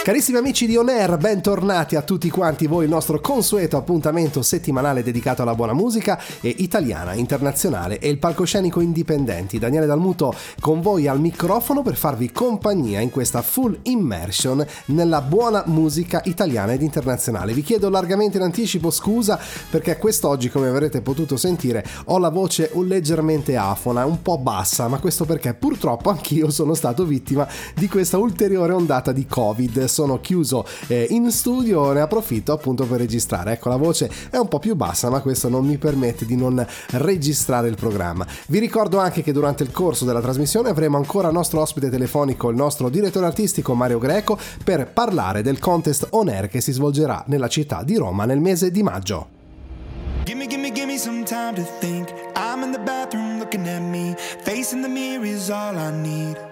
Carissimi amici di On Air, bentornati a tutti quanti voi, il nostro consueto appuntamento settimanale dedicato alla buona musica e italiana, internazionale e il palcoscenico indipendenti. Daniele Dalmuto con voi al microfono per farvi compagnia in questa full immersion nella buona musica italiana ed internazionale. Vi chiedo largamente in anticipo scusa perché quest'oggi, come avrete potuto sentire, ho la voce leggermente afona, un po' bassa, ma questo perché purtroppo anch'io sono stato vittima di questa ulteriore ondata di Covid sono chiuso eh, in studio, ne approfitto appunto per registrare. Ecco, la voce è un po' più bassa, ma questo non mi permette di non registrare il programma. Vi ricordo anche che durante il corso della trasmissione avremo ancora il nostro ospite telefonico, il nostro direttore artistico Mario Greco, per parlare del contest On Air che si svolgerà nella città di Roma nel mese di maggio. Gimme, gimme, gimme some time to think. I'm in the bathroom looking at me. Facing the mirror is all I need.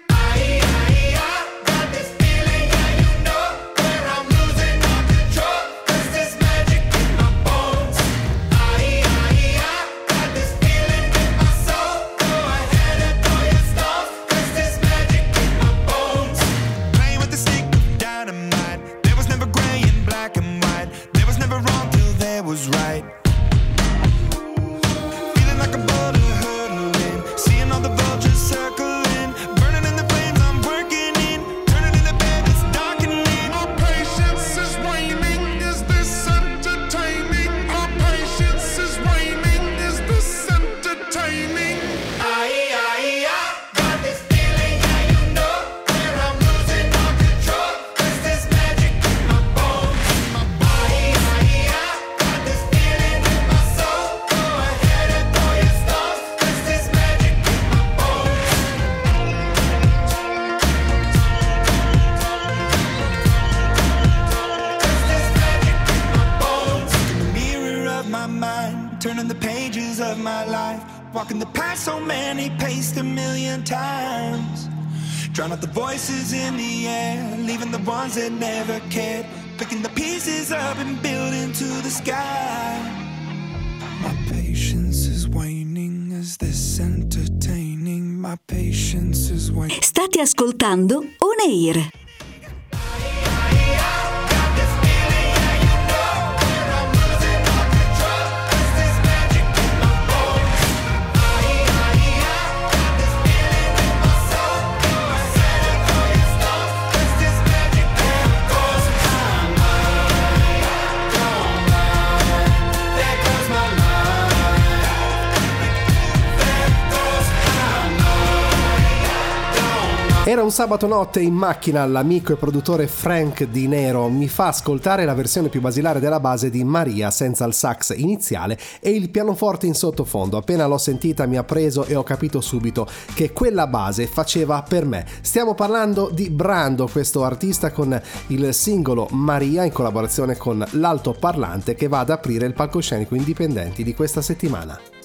Era un sabato notte in macchina, l'amico e produttore Frank Di Nero mi fa ascoltare la versione più basilare della base di Maria senza il sax iniziale e il pianoforte in sottofondo. Appena l'ho sentita mi ha preso e ho capito subito che quella base faceva per me. Stiamo parlando di Brando, questo artista con il singolo Maria in collaborazione con l'altoparlante che va ad aprire il palcoscenico indipendenti di questa settimana.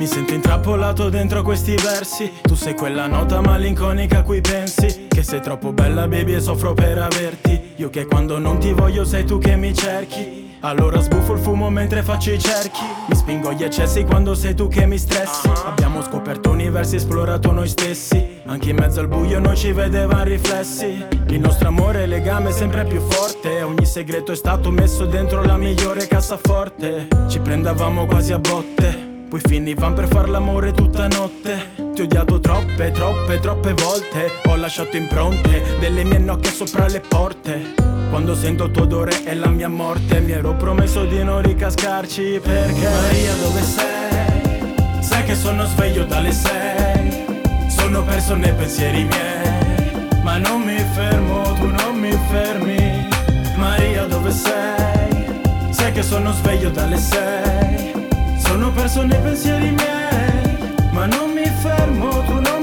Mi sento intrappolato dentro questi versi. Tu sei quella nota malinconica a cui pensi. Che sei troppo bella baby e soffro per averti. Io che quando non ti voglio sei tu che mi cerchi. Allora sbuffo il fumo mentre faccio i cerchi. Mi spingo gli eccessi quando sei tu che mi stressi. Abbiamo scoperto universi, esplorato noi stessi. Anche in mezzo al buio noi ci vedevamo riflessi. Il nostro amore è legame sempre più forte. Ogni segreto è stato messo dentro la migliore cassaforte. Ci prendavamo quasi a botte poi finivam per far l'amore tutta notte. Ti ho odiato troppe, troppe, troppe volte. Ho lasciato impronte delle mie nocche sopra le porte. Quando sento il tuo odore è la mia morte Mi ero promesso di non ricascarci perché Maria dove sei? Sai che sono sveglio dalle sei. Sono perso nei pensieri miei. Ma non mi fermo, tu non mi fermi. Maria dove sei? Sai che sono sveglio dalle sei Sono perso nei pensieri miei Ma non mi fermo, tu non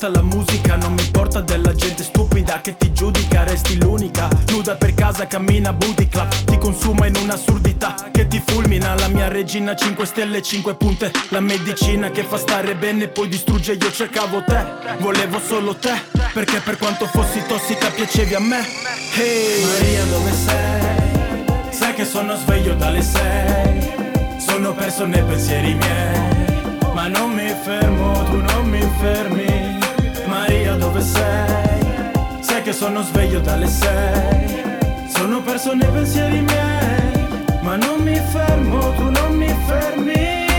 legata alla musica Non mi importa della gente stupida che ti giudica Resti l'unica, nuda per casa, cammina booty club Ti consuma in un'assurdità che ti fulmina. La mia regina 5 stelle, 5 punte. La medicina che fa stare bene poi distrugge. Io cercavo te, volevo solo te. Perché per quanto fossi tossica piacevi a me. Hey Maria dove sei? Sai che sono sveglio dalle 6 Sono perso nei pensieri miei. Ma non mi fermo, tu non mi fermi. Dove sei? Sai che sono sveglio dalle sei. Sono perso nei pensieri miei, ma non mi fermo, tu non mi fermi.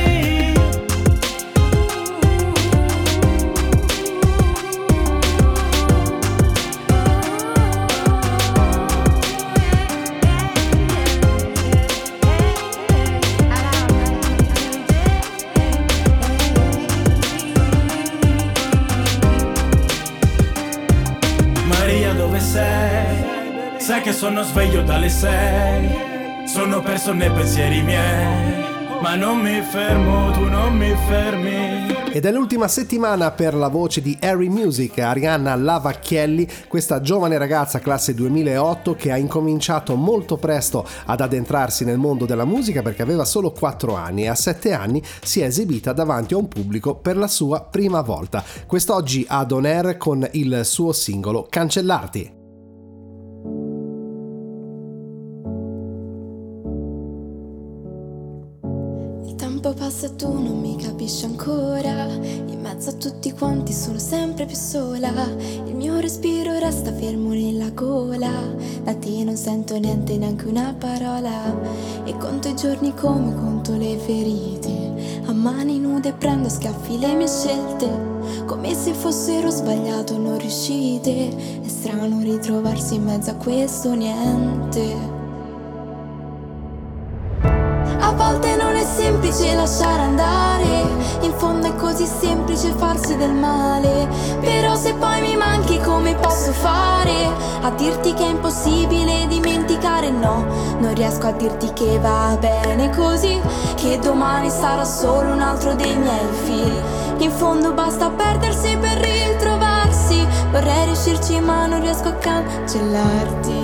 Sono sveglio dalle sei Sono perso nei pensieri miei ma non mi fermo, tu non mi fermi. Ed è l'ultima settimana per la voce di Harry Music, Arianna Lavacchielli, questa giovane ragazza classe 2008 che ha incominciato molto presto ad addentrarsi nel mondo della musica perché aveva solo 4 anni e a 7 anni si è esibita davanti a un pubblico per la sua prima volta. Quest'oggi ad On Air con il suo singolo Cancellarti. Tempo passa e tu non mi capisci ancora. In mezzo a tutti quanti sono sempre più sola. Il mio respiro resta fermo nella gola. Da te non sento niente, neanche una parola. E conto i giorni come conto le ferite. A mani nude prendo a schiaffi le mie scelte. Come se fossero sbagliato non riuscite. È strano ritrovarsi in mezzo a questo niente. Volte non è semplice lasciare andare, in fondo è così semplice farsi del male. Però se poi mi manchi come posso fare? A dirti che è impossibile dimenticare, no, non riesco a dirti che va bene così, che domani sarà solo un altro dei miei figli. In fondo basta perdersi per ritrovarsi, vorrei riuscirci ma non riesco a cancellarti.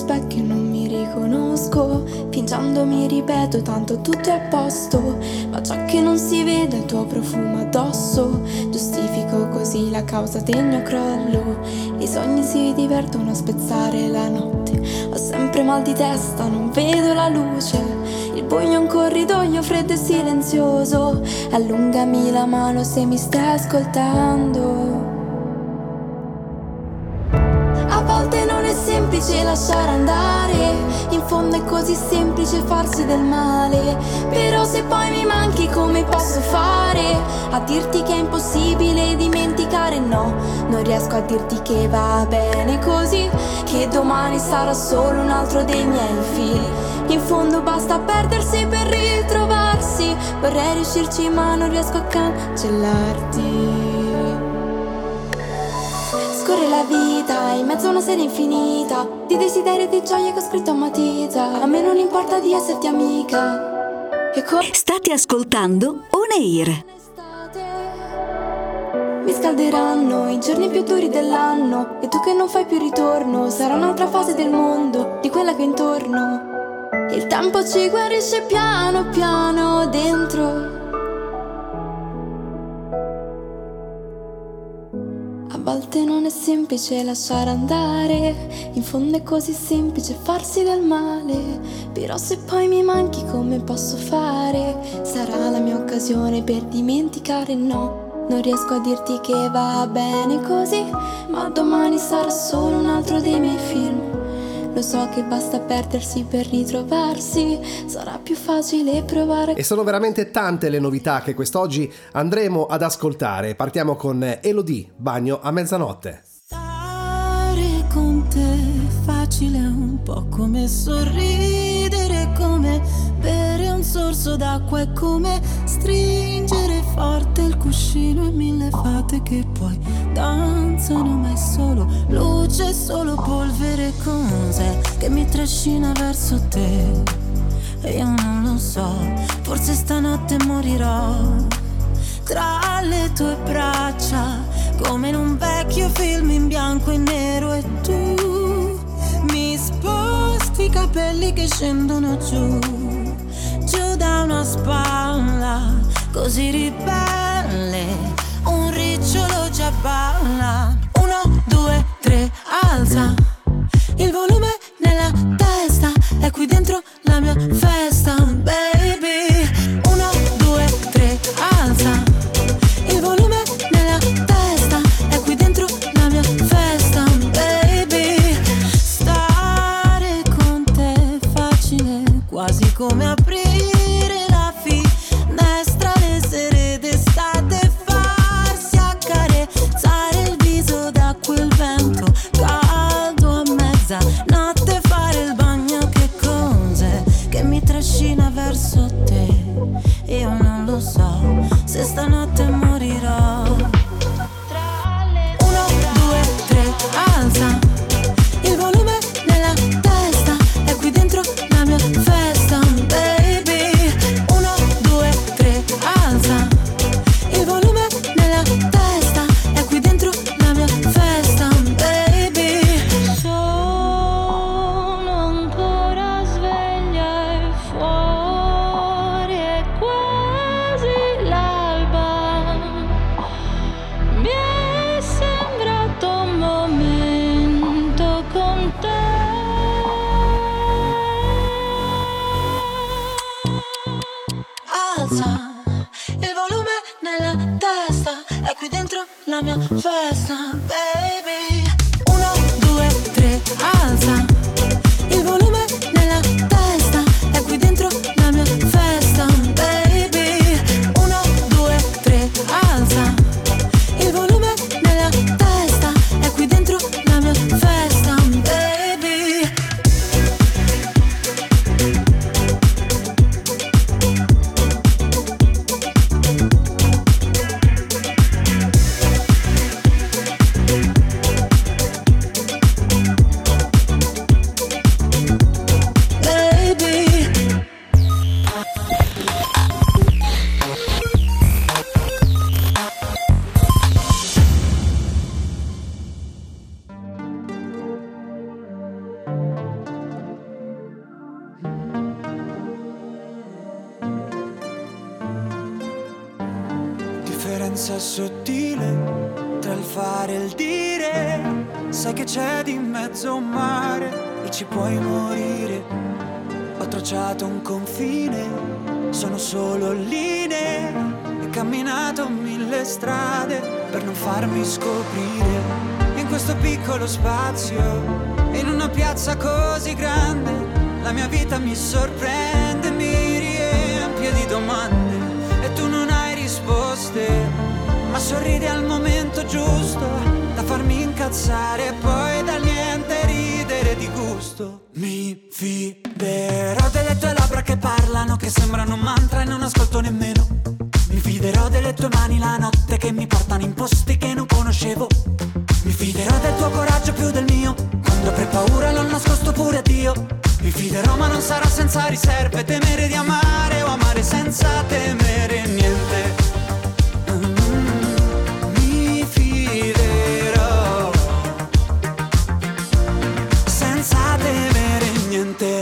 Specchio e non mi riconosco. Piangendo mi ripeto tanto tutto è a posto. Ma ciò che non si vede è il tuo profumo addosso. Giustifico così la causa del mio crollo. I sogni si divertono a spezzare la notte. Ho sempre mal di testa, non vedo la luce. Il buio è un corridoio freddo e silenzioso. Allungami la mano se mi stai ascoltando semplice lasciare andare, in fondo è così semplice farsi del male, però se poi mi manchi come posso fare? A dirti che è impossibile dimenticare, no, non riesco a dirti che va bene così, che domani sarà solo un altro dei miei figli. In fondo basta perdersi per ritrovarsi, vorrei riuscirci ma non riesco a cancellarti. Scorre la vita in mezzo a una serie infinita Di desideri e di gioie che ho scritto a matita. A me non importa di esserti amica. Co- State ascoltando On Air. Mi scalderanno i giorni più duri dell'anno E tu che non fai più ritorno Sarà un'altra fase del mondo Di quella che è intorno. Il tempo ci guarisce piano piano dentro volte non è semplice lasciare andare, in fondo è così semplice farsi del male, però se poi mi manchi come posso fare? Sarà la mia occasione per dimenticare no. Non riesco a dirti che va bene così, ma domani sarà solo un altro dei miei film. Lo so che basta perdersi per ritrovarsi, sarà più facile provare. E sono veramente tante le novità che quest'oggi andremo ad ascoltare. Partiamo con Elodie, Bagno a mezzanotte. Stare con te facile un po' come sorridere, come bere un sorso d'acqua, è come stringere forte il cuscino e mille fate che poi danzano, ma è solo luce, solo polvere, cos'è che mi trascina verso te? Io non lo so, forse stanotte morirò tra le tue braccia, come in un vecchio film in bianco e nero e tu mi sposti i capelli che scendono giù, giù da una spalla, così ribelle, un ricciolo già balla. Uno, due, tre, alza il volume nella testa, è qui dentro la mia festa, baby. Uno, due, tre, alza il volume nella testa, è qui dentro la mia festa, baby. Stare con te è facile, quasi come aprire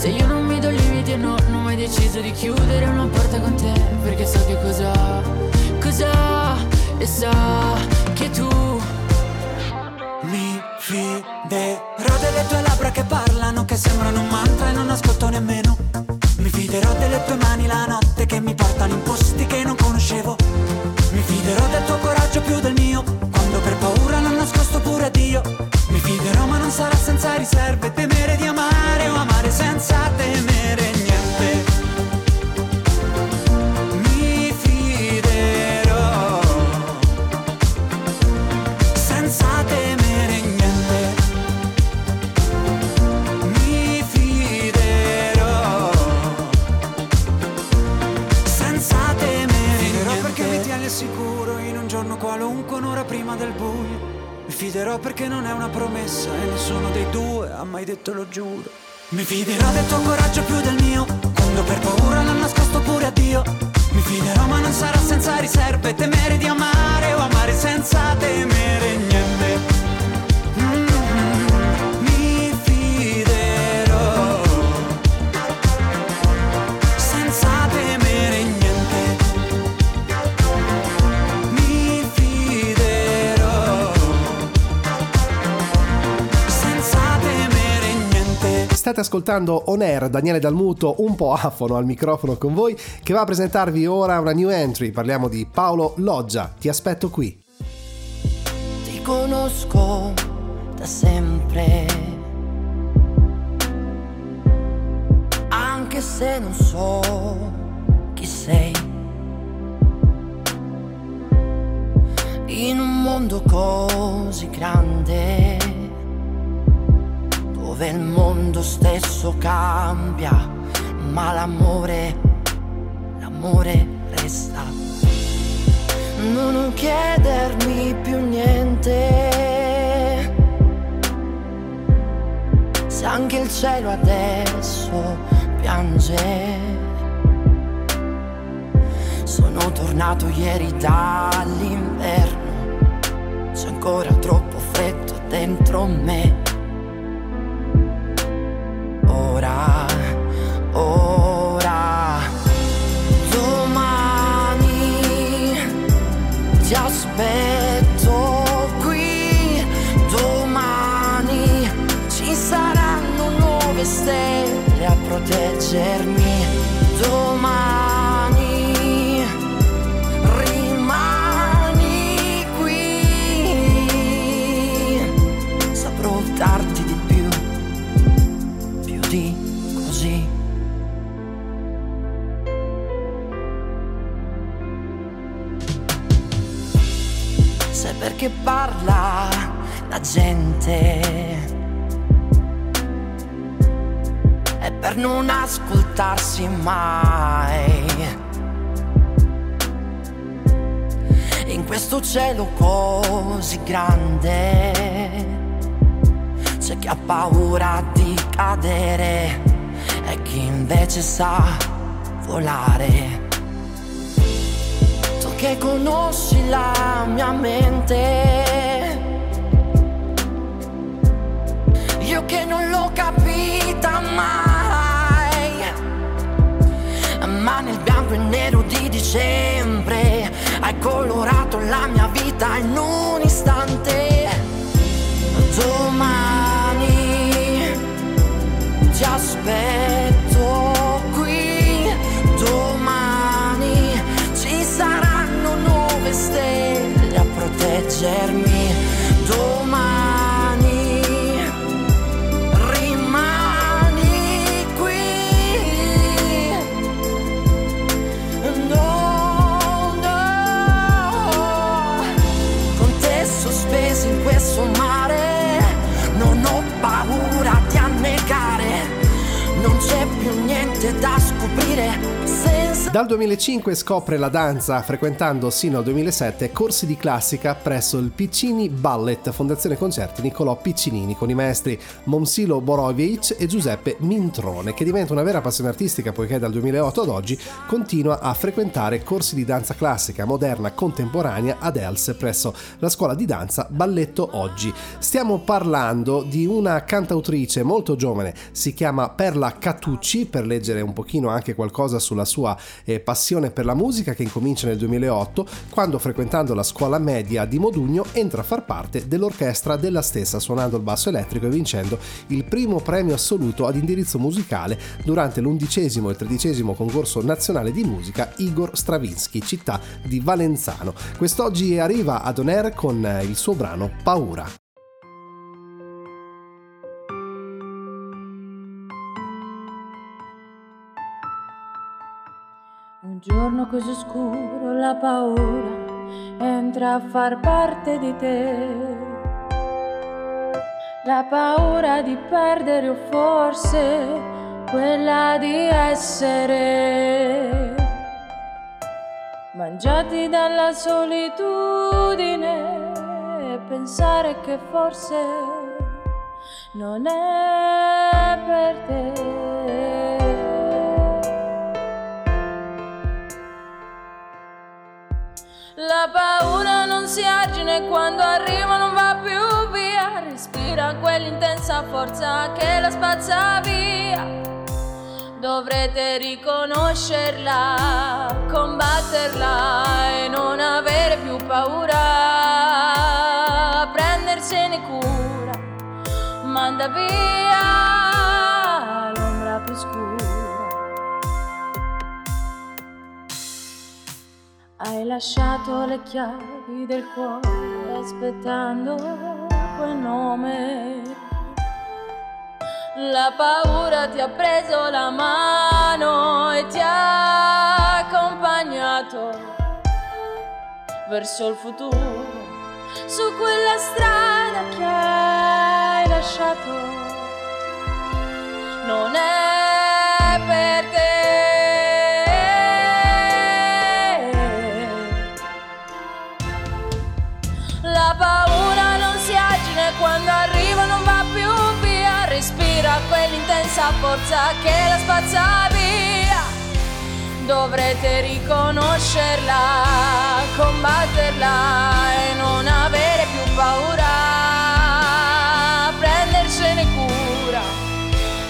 Se io non mi do limiti e no, non ho mai deciso di chiudere una porta con te Perché so che cosa, cosa e sa che tu Mi fiderò delle tue labbra che parlano, che sembrano un mantra e non ascolto nemmeno. Mi fiderò delle tue mani la notte che mi portano in posti che non conoscevo. Mi fiderò del tuo coraggio più del mio, quando per paura l'ho nascosto pure a Dio. Mi fiderò ma non sarà senza riserve, temere di amare o amare senza temere niente Mi fiderò senza temere niente. Mi fiderò senza temere fiderò perché mi tieni al sicuro in un giorno qualunque, un'ora prima del buio. Mi fiderò perché non è una promessa e nessuno dei due ha mai detto lo giuro. Mi fiderò del tuo coraggio più del mio, quando per paura l'ho nascosto pure a Dio. State ascoltando On Air, Daniele Dalmuto, un po' afono al microfono con voi, che va a presentarvi ora una new entry. Parliamo di Paolo Loggia. Ti aspetto qui. Ti conosco da sempre. Anche se non so chi sei. In un mondo così grande, dove il mondo stesso cambia, ma l'amore, l'amore resta. Non chiedermi più niente. Se anche il cielo adesso piange. Sono tornato ieri dall'inverno. C'è ancora troppo freddo dentro me. Ora, ora, domani ti aspetto qui. Domani ci saranno nuove stelle a proteggermi. Domani gente? È per non ascoltarsi mai. In questo cielo così grande c'è chi ha paura di cadere e chi invece sa volare. Tu che conosci la mia mente, che non l'ho capita mai, ma nel bianco e nero di dicembre hai colorato la mia vita in un istante. Domani ti aspetto qui, domani ci saranno nuove stelle a proteggermi. Dal 2005 scopre la danza frequentando sino al 2007 corsi di classica presso il Piccini Ballet, Fondazione Concerti Niccolò Piccinini, con i maestri Monsilo Borovic e Giuseppe Mintrone, che diventa una vera passione artistica poiché dal 2008 ad oggi continua a frequentare corsi di danza classica, moderna, contemporanea ad Els presso la scuola di danza Balletto Oggi. Stiamo parlando di una cantautrice molto giovane, si chiama Perla Cattucci, per leggere un pochino anche qualcosa sulla sua e passione per la musica che incomincia nel 2008 quando frequentando la scuola media di Modugno entra a far parte dell'orchestra della stessa suonando il basso elettrico e vincendo il primo premio assoluto ad indirizzo musicale durante l'undicesimo e tredicesimo concorso nazionale di musica Igor Stravinsky, città di Valenzano. Quest'oggi arriva ad On Air con il suo brano Paura. Giorno così scuro la paura entra a far parte di te. La paura di perdere o forse quella di essere mangiati dalla solitudine e pensare che forse non è per te. Paura non si agina quando arriva non va più via. Respira quell'intensa forza che la spazza via. Dovrete riconoscerla, combatterla e non avere più paura. Prendersene cura, manda via Hai lasciato le chiavi del cuore aspettando quel nome. La paura ti ha preso la mano e ti ha accompagnato verso il futuro, su quella strada che hai lasciato. Non è per forza che la spazza via. Dovrete riconoscerla, combatterla e non avere più paura, prendersene cura,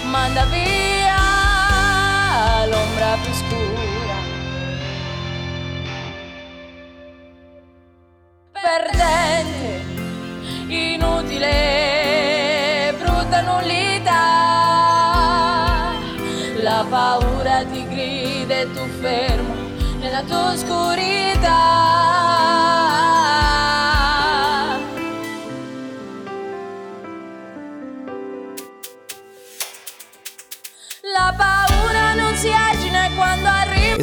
manda via l'ombra più scura. Tu fermo nella tua oscurità.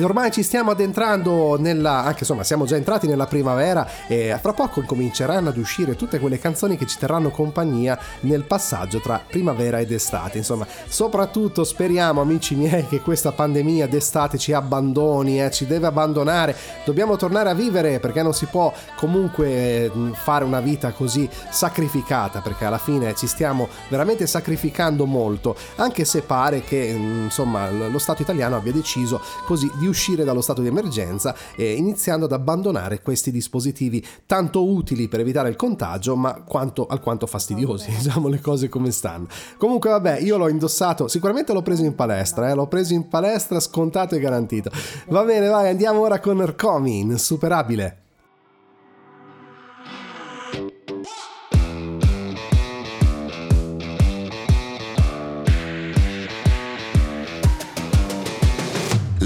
Ormai ci stiamo addentrando nella, anche insomma siamo già entrati nella primavera e fra poco cominceranno ad uscire tutte quelle canzoni che ci terranno compagnia nel passaggio tra primavera ed estate. Insomma, soprattutto speriamo amici miei che questa pandemia d'estate ci abbandoni, eh, ci deve abbandonare, dobbiamo tornare a vivere perché non si può comunque fare una vita così sacrificata perché alla fine ci stiamo veramente sacrificando molto, anche se pare che insomma lo Stato italiano abbia deciso così di uscire dallo stato di emergenza e iniziando ad abbandonare questi dispositivi tanto utili per evitare il contagio ma quanto, alquanto fastidiosi, diciamo le cose come stanno. Comunque vabbè, io l'ho indossato, sicuramente l'ho preso in palestra, eh? l'ho preso in palestra scontato e garantito. Va bene, vai, andiamo ora con Ercomi, insuperabile.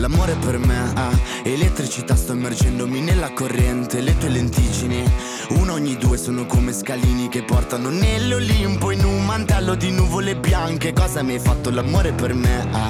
L'amore per me ha elettricità, sto immergendomi nella corrente, le tue lenticini, uno ogni due sono come scalini che portano nell'Olimpo in un mantello di nuvole bianche. Cosa mi hai fatto l'amore per me ha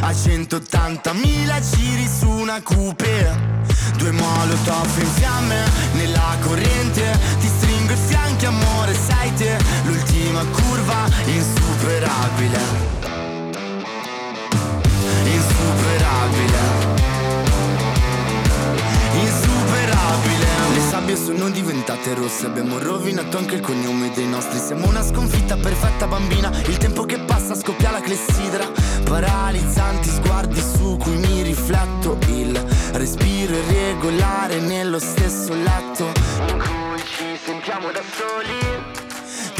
A 180.000 giri su una coupe Due molotov in fiamme nella corrente. Ti stringo i fianchi amore sei te. L'ultima curva insuperabile. Insuperabile Insuperabile Le sabbie sono diventate rosse Abbiamo rovinato anche il cognome dei nostri. Siamo una sconfitta perfetta bambina Il tempo che passa scoppia la clessidra. Paralizzanti sguardi su cui mi rifletto Il respiro irregolare nello stesso letto. In cui ci sentiamo da soli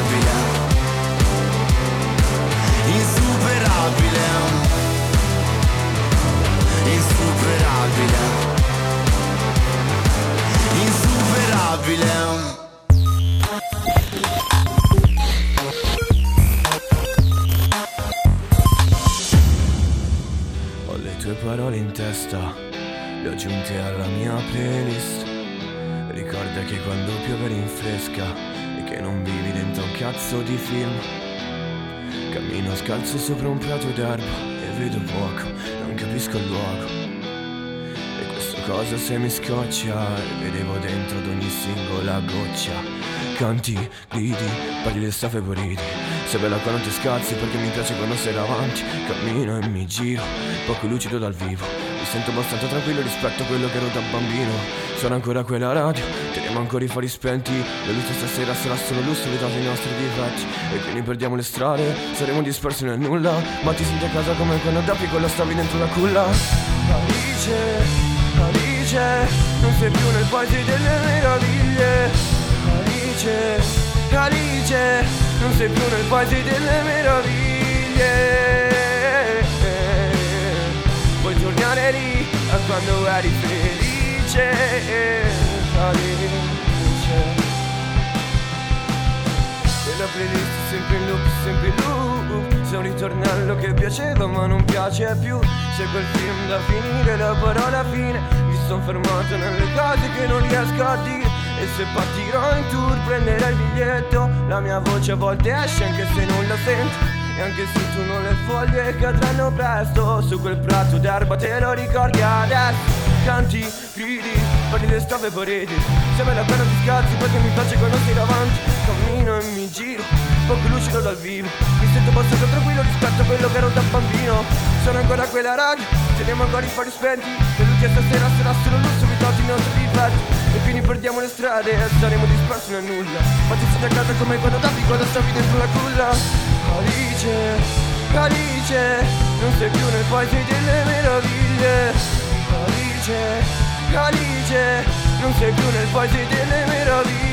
Insuperabile. Insuperabile. Insuperabile. Insuperabile Ho le tue parole in testa, le ho aggiunte alla mia playlist. Ricorda che quando piove rinfresca cazzo di film. Cammino scalzo sopra un prato d'erba e vedo poco, non capisco il luogo. E questa cosa se mi scoccia e vedevo dentro ad ogni singola goccia. Canti, gridi, parli le stafe poriti. Sei bella quando ti scazzi perché mi piace quando sei davanti. Cammino e mi giro, poco lucido dal vivo. Mi sento abbastanza tranquillo rispetto a quello che ero da bambino. Sono ancora quella radio, teniamo ancora i fari spenti. La luce stasera sarà solo lusso dato i nostri difetti. E quindi perdiamo le strade, saremo dispersi nel nulla. Ma ti senti a casa come quando da piccolo stavi dentro la culla. Alice, Alice, non sei più nel paese delle meraviglie. Alice, Alice, non sei più nel paese delle meraviglie. Vuoi tornare lì a quando eri felice? Alice. E la playlist sempre in loop, sempre in loop C'è un ritornello che piaceva ma non piace più C'è quel film da finire, la parola fine Mi sono fermato nelle cose che non riesco a dire E se partirò in tour prenderai il biglietto. La mia voce a volte esce anche se non la sento. E anche se tu non le foglie cadranno presto. Su quel prato d'erba te lo ricordi adesso. Canti, gridi, parli le stave pareti. Sembra la pena di scazzi perché mi piace quando sei davanti. Cammino e mi giro, poco lucido dal vivo. Mi sento abbastanza tranquillo rispetto a quello che ero da bambino. Sono ancora quella radio, teniamo ancora i fari spenti. E l'ultima stasera sarà solo lusso, nostri difetti E quindi perdiamo le strade e saremo dispersi nel nulla. Ma ti senti casa come quando da piccola stavi dentro la culla Alice, Alice, non sei più nel paese delle meraviglie. Alice, Alice, non sei più nel paese delle meraviglie.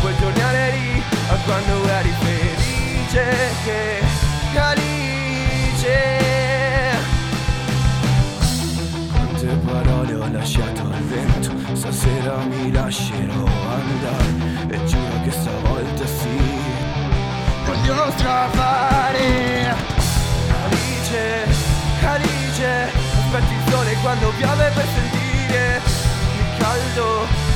Vuoi tornare lì a quando Voglio strafare. Alice, Alice Aspetti il sole quando piove per sentire Il caldo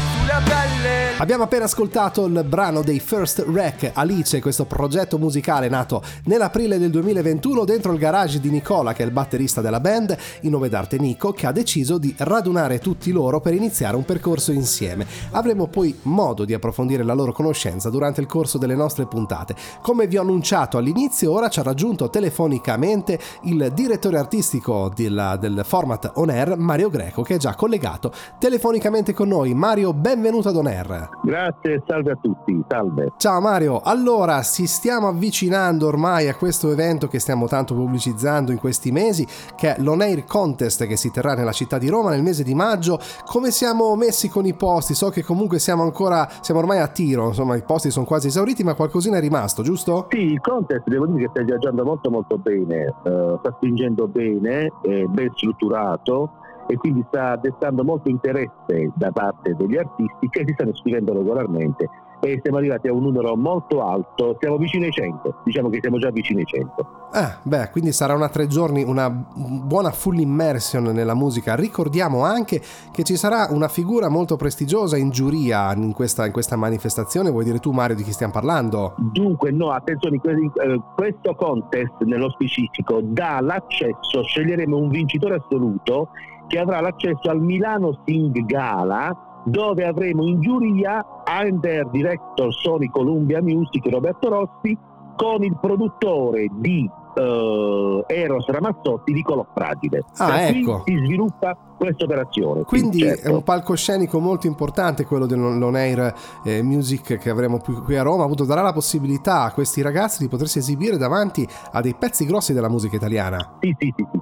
Abbiamo appena ascoltato il brano dei First Wreck Alice, questo progetto musicale nato nell'aprile del 2021 dentro il garage di Nicola, che è il batterista della band, in nome d'arte Nico, che ha deciso di radunare tutti loro per iniziare un percorso insieme. Avremo poi modo di approfondire la loro conoscenza durante il corso delle nostre puntate. Come vi ho annunciato all'inizio, ora ci ha raggiunto telefonicamente il direttore artistico del, del format On Air, Mario Greco, che è già collegato telefonicamente con noi. Mario, benvenuto ad On Air. Grazie, salve a tutti, salve. Ciao Mario, allora ci stiamo avvicinando ormai a questo evento che stiamo tanto pubblicizzando in questi mesi, che è l'On Air Contest che si terrà nella città di Roma nel mese di maggio. Come siamo messi con i posti? So che comunque siamo ancora, siamo ormai a tiro, insomma i posti sono quasi esauriti, ma qualcosina è rimasto, giusto? Sì, il contest devo dire che sta viaggiando molto molto bene, uh, sta spingendo bene, è ben strutturato e quindi sta destando molto interesse da parte degli artisti che si stanno iscrivendo regolarmente e siamo arrivati a un numero molto alto, siamo vicini ai 100, diciamo che siamo già vicini ai 100. Ah, beh, quindi sarà una tre giorni, una buona full immersion nella musica. Ricordiamo anche che ci sarà una figura molto prestigiosa in giuria in questa, in questa manifestazione. Vuoi dire tu, Mario, di chi stiamo parlando? Dunque, no, attenzione, eh, questo contest nello specifico dà l'accesso, sceglieremo un vincitore assoluto che avrà l'accesso al Milano Sing Gala dove avremo in giuria under director Sony Columbia Music Roberto Rossi con il produttore di uh, Eros Ramazzotti Nicolò Fragile. Ah, da ecco. si sviluppa questa operazione. Quindi certo. è un palcoscenico molto importante quello dell'On Air eh, Music che avremo qui a Roma, appunto darà la possibilità a questi ragazzi di potersi esibire davanti a dei pezzi grossi della musica italiana. Sì, sì, sì, sì.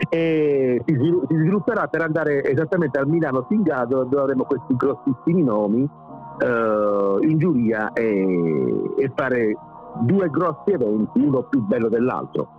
e si, svilupperà per andare esattamente al Milano Singado dove avremo questi grossissimi nomi uh, in giuria e, e fare due grossi eventi, uno più bello dell'altro.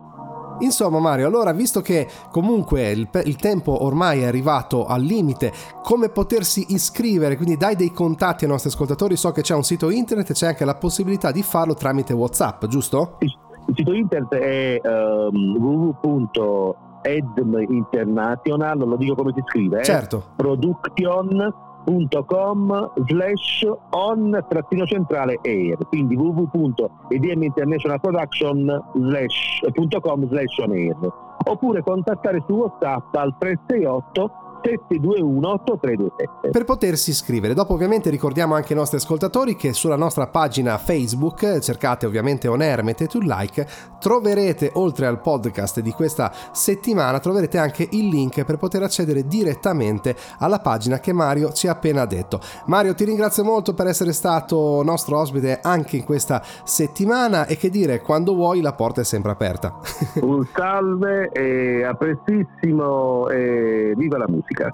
Insomma Mario, allora visto che comunque il, il, tempo ormai è arrivato al limite, come potersi iscrivere? Quindi dai dei contatti ai nostri ascoltatori, so che c'è un sito internet e c'è anche la possibilità di farlo tramite Whatsapp, giusto? Il, il sito internet è um, www EDM International, lo dico come si scrive, eh? certo. production.com slash on trattino centrale air quindi www.edminternationalproduction.com slash on air oppure contattare su whatsapp al 368 721 8327 per potersi iscrivere. Dopo ovviamente ricordiamo anche ai nostri ascoltatori che sulla nostra pagina Facebook, cercate ovviamente On Air, mettete un like, troverete oltre al podcast di questa settimana, troverete anche il link per poter accedere direttamente alla pagina che Mario ci ha appena detto. Mario ti ringrazio molto per essere stato nostro ospite anche in questa settimana e che dire, quando vuoi la porta è sempre aperta. un salve e a prestissimo e viva la musica. ago.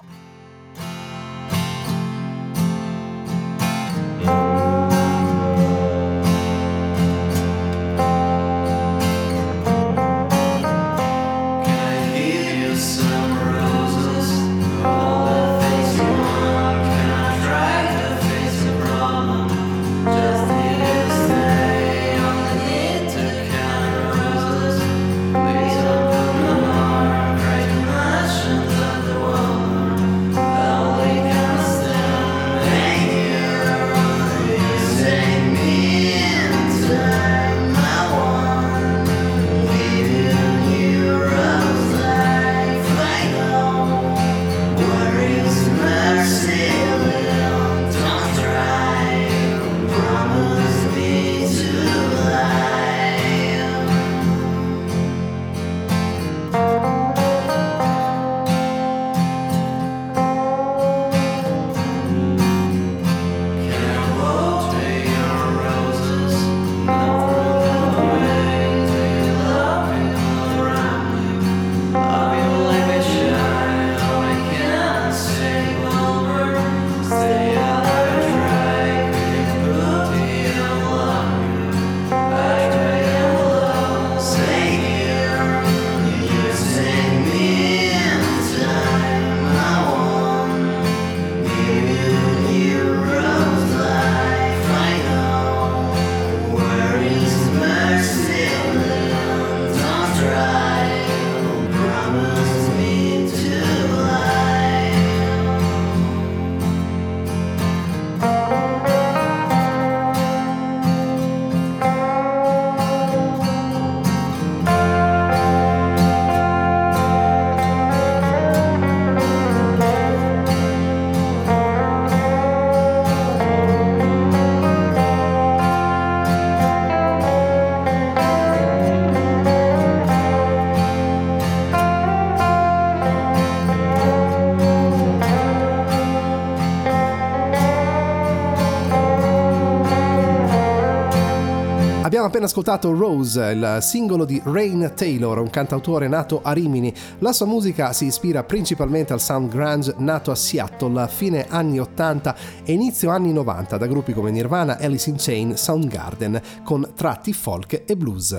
appena ascoltato Rose, il singolo di Rain Taylor, un cantautore nato a Rimini. La sua musica si ispira principalmente al sound grunge nato a Seattle a fine anni 80 e inizio anni 90 da gruppi come Nirvana, Alice in Chain, Soundgarden, con tratti folk e blues.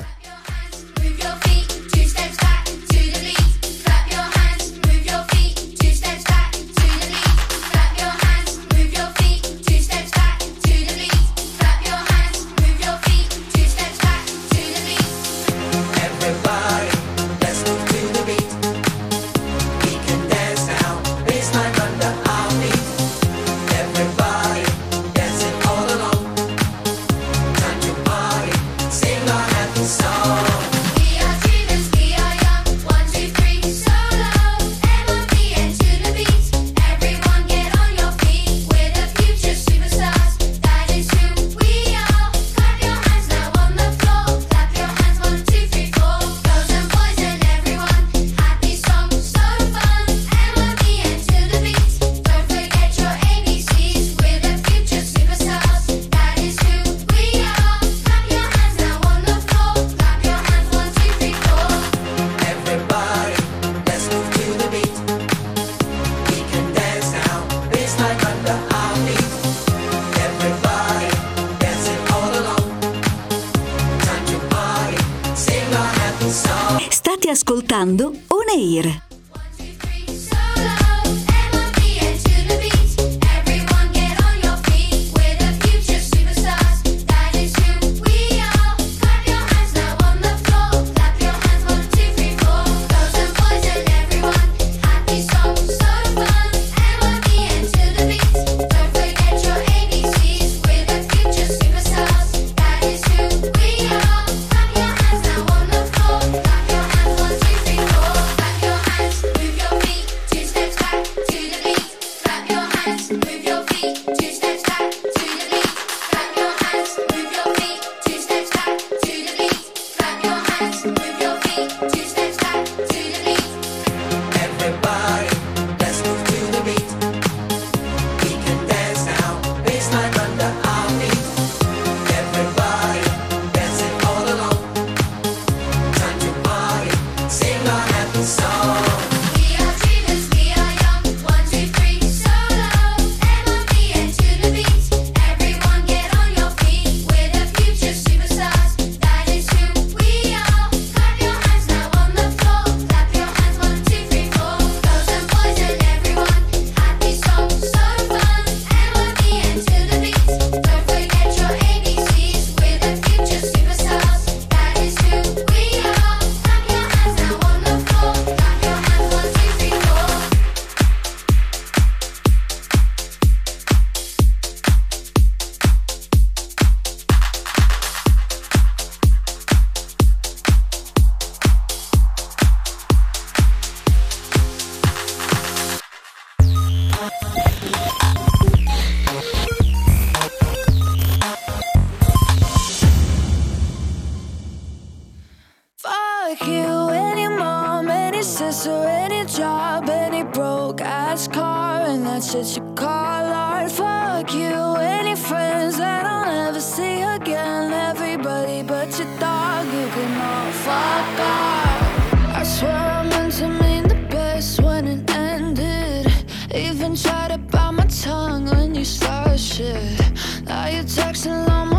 like you, any mom, any sister, any job, any broke ass car, and that's just you call art. Fuck you, any friends that I'll never see again. Everybody but your dog, you can all fuck off. I swear I meant to mean the best when it ended. Even tried to bite my tongue when you started shit. Now you're texting on my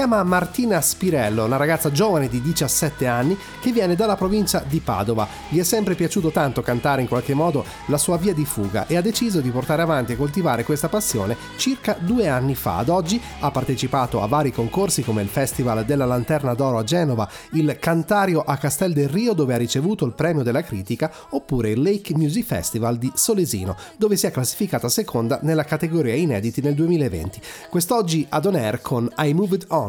chiama Martina Spirello, una ragazza giovane di 17 anni che viene dalla provincia di Padova. Gli è sempre piaciuto tanto cantare in qualche modo la sua via di fuga e ha deciso di portare avanti e coltivare questa passione circa due anni fa. Ad oggi ha partecipato a vari concorsi come il Festival della Lanterna d'Oro a Genova, il Cantario a Castel del Rio dove ha ricevuto il premio della critica oppure il Lake Music Festival di Solesino dove si è classificata seconda nella categoria inediti nel 2020. Quest'oggi ad On Air con I Moved On.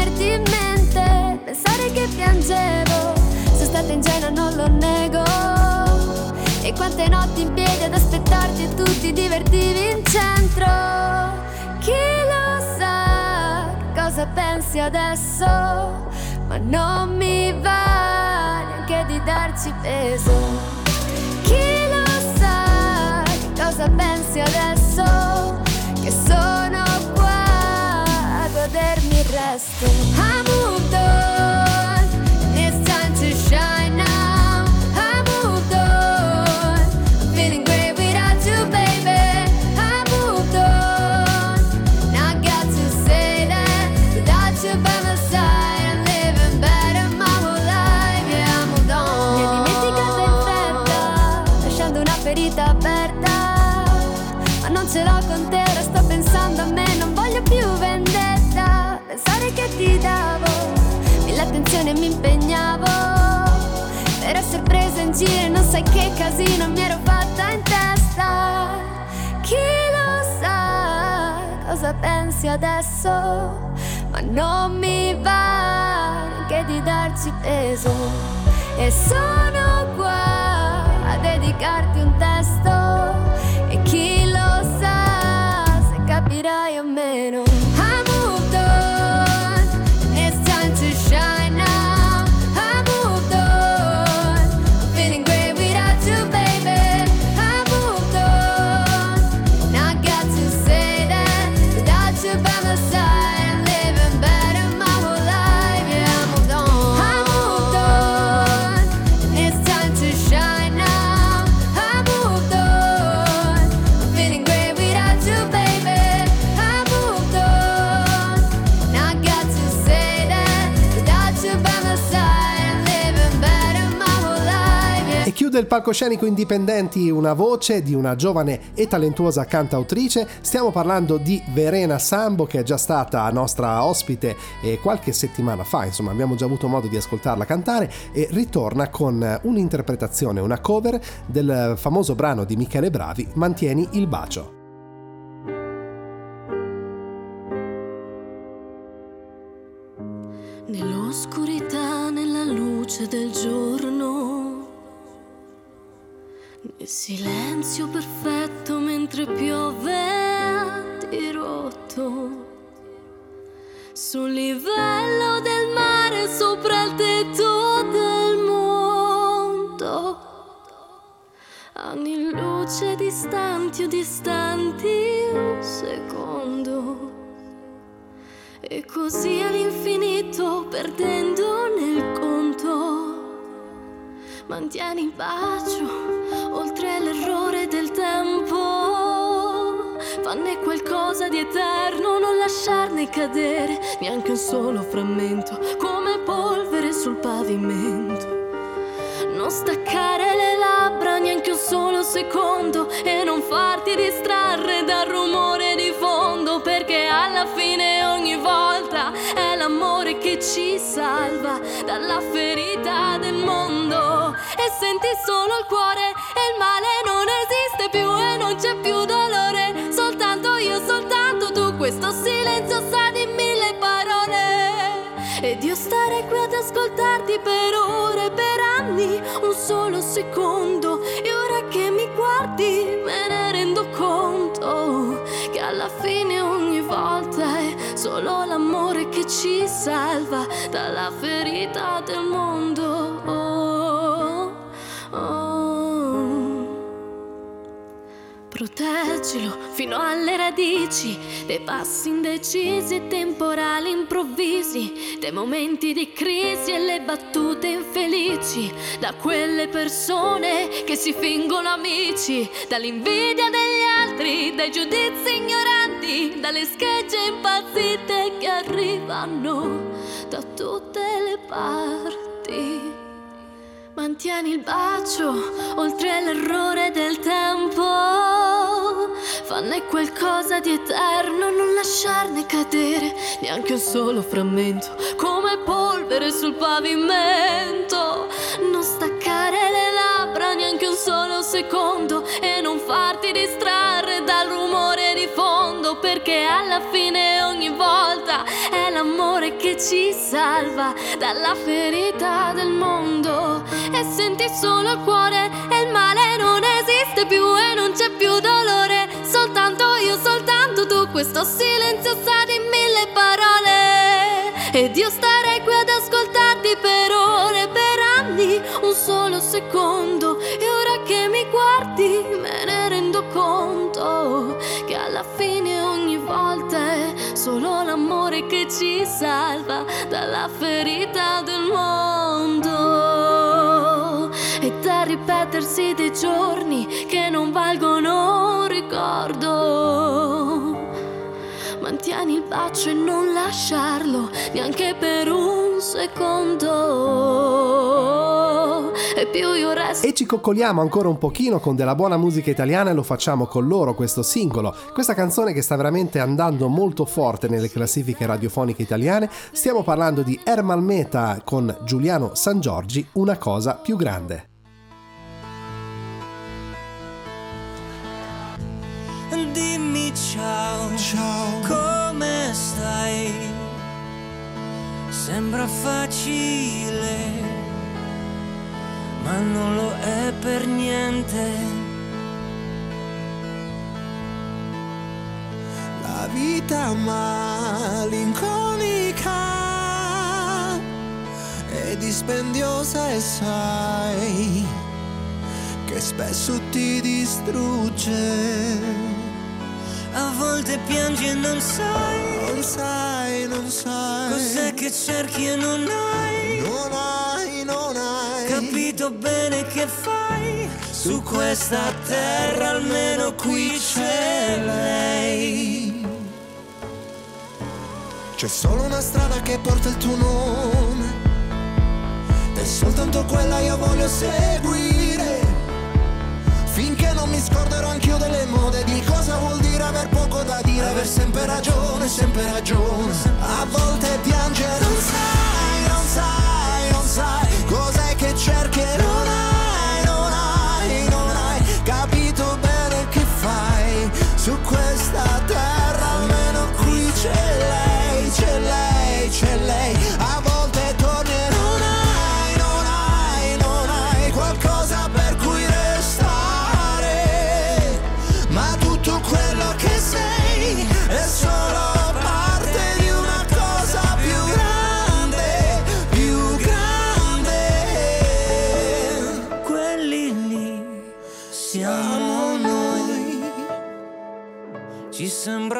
piangevo, sono stata ingenua, non lo nego. E quante notti in piedi ad aspettarti e tu ti divertivi in centro. Chi lo sa cosa pensi adesso? Ma non mi va neanche di darci peso. Chi lo sa cosa pensi adesso? Che sono qua a godermi il resto. Moved e mi impegnavo. Per essere presa in giro e non sai che casino mi ero fatta in testa. Chi lo sa cosa pensi adesso? Ma non mi va neanche di darci peso. E sono qua a dedicarti un testo. E chi lo sa se capirai o meno. Palcoscenico Indipendenti una voce di una giovane e talentuosa cantautrice. Stiamo parlando di Verena Sambo che è già stata nostra ospite eh, qualche settimana fa, insomma abbiamo già avuto modo di ascoltarla cantare e ritorna con un'interpretazione, una cover del famoso brano di Michele Bravi, Mantieni il bacio. Nell'oscurità, nella luce del giorno, nel silenzio perfetto mentre piove a dirotto, sul livello del mare sopra il tetto del mondo, anni luce distanti o distanti un secondo. E così all'infinito perdendo nel conto. Mantieni il bacio oltre l'errore del tempo. Fanne qualcosa di eterno, non lasciarne cadere neanche un solo frammento, come polvere sul pavimento. Non staccare le labbra neanche un solo secondo e non farti distrarre dal rumore di fondo ci salva dalla ferita del mondo. E senti solo il cuore e il male non esiste più e non c'è più dolore. Soltanto io soltanto tu questo silenzio sa di mille parole. Ed io starei qui ad ascoltarti per ore per anni un solo secondo. E ora che mi guardi me ne rendo conto che alla fine solo l'amore che ci salva dalla ferita del mondo. Oh, oh. Proteggilo fino alle radici dei passi indecisi e temporali improvvisi, dei momenti di crisi e le battute infelici, da quelle persone che si fingono amici, dall'invidia degli altri, dai giudizi ignoranti, dalle schegge impazzite che arrivano da tutte le parti. Mantieni il bacio oltre l'errore del tempo. Fanne qualcosa di eterno, non lasciarne cadere neanche un solo frammento, come polvere sul pavimento. Non staccare le labbra neanche un solo secondo e non farti distrarre fondo, perché alla fine ogni volta è l'amore che ci salva dalla ferita del mondo. E senti solo il cuore e il male non esiste più e non c'è più dolore, soltanto io, soltanto tu, questo silenzio sa di mille parole. Ed io starei qui ad ascoltarti per ore, per anni, un solo secondo. E ora che mi guardi me ne rendo conto che alla fine solo l'amore che ci salva dalla ferita del mondo. E da ripetersi dei giorni che non valgono un ricordo. Mantieni il bacio e non lasciarlo neanche per un secondo. E più io resto. E ci coccoliamo ancora un pochino con della buona musica italiana e lo facciamo con loro questo singolo. Questa canzone che sta veramente andando molto forte nelle classifiche radiofoniche italiane. Stiamo parlando di Ermal Meta con Giuliano San Giorgi, Una cosa più grande. Dimmi ciao, ciao, come stai? Sembra facile, ma non lo è per niente. La vita malinconica è dispendiosa e sai che spesso ti distrugge. A volte piangi e non sai, Non sai, non sai cos'è che cerchi e non hai. Non hai, non hai Capito bene che fai. Su questa terra, almeno qui c'è lei. C'è solo una strada che porta il tuo nome. E soltanto quella io voglio seguire. Finché non mi scorderò anch'io delle mode Di cosa vuol dire aver poco da dire Aver sempre ragione, sempre ragione. A volte piangere Non sai, non sai, sai Cos'è che cerchi e non hai, non hai, non hai Capito bene che fai Su questa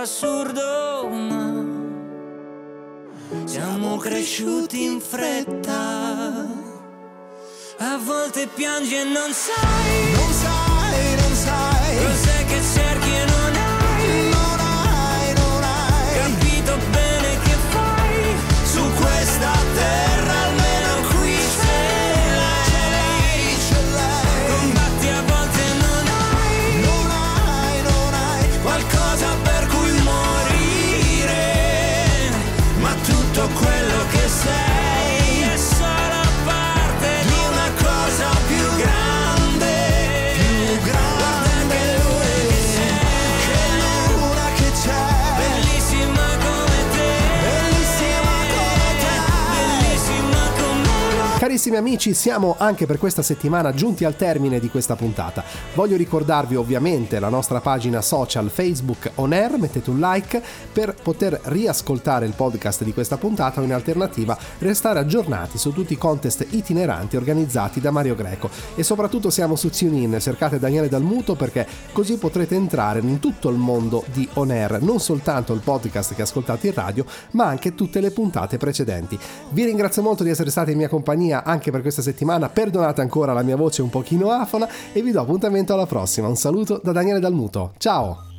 assurdo, ma siamo cresciuti in fretta. A volte piangi e non sai, Non sai, so crazy. Carissimi amici, siamo anche per questa settimana giunti al termine di questa puntata. Voglio ricordarvi ovviamente la nostra pagina social Facebook On Air, mettete un like per poter riascoltare il podcast di questa puntata o in alternativa restare aggiornati su tutti i contest itineranti organizzati da Mario Greco e soprattutto siamo su TuneIn, cercate Daniele Dalmuto perché così potrete entrare in tutto il mondo di On Air, non soltanto il podcast che ascoltate in radio, ma anche tutte le puntate precedenti. Vi ringrazio molto di essere stati in mia compagnia compagnia anche per questa settimana. Perdonate ancora la mia voce un pochino afona e vi do appuntamento alla prossima. Un saluto da Daniele Dalmuto. Ciao!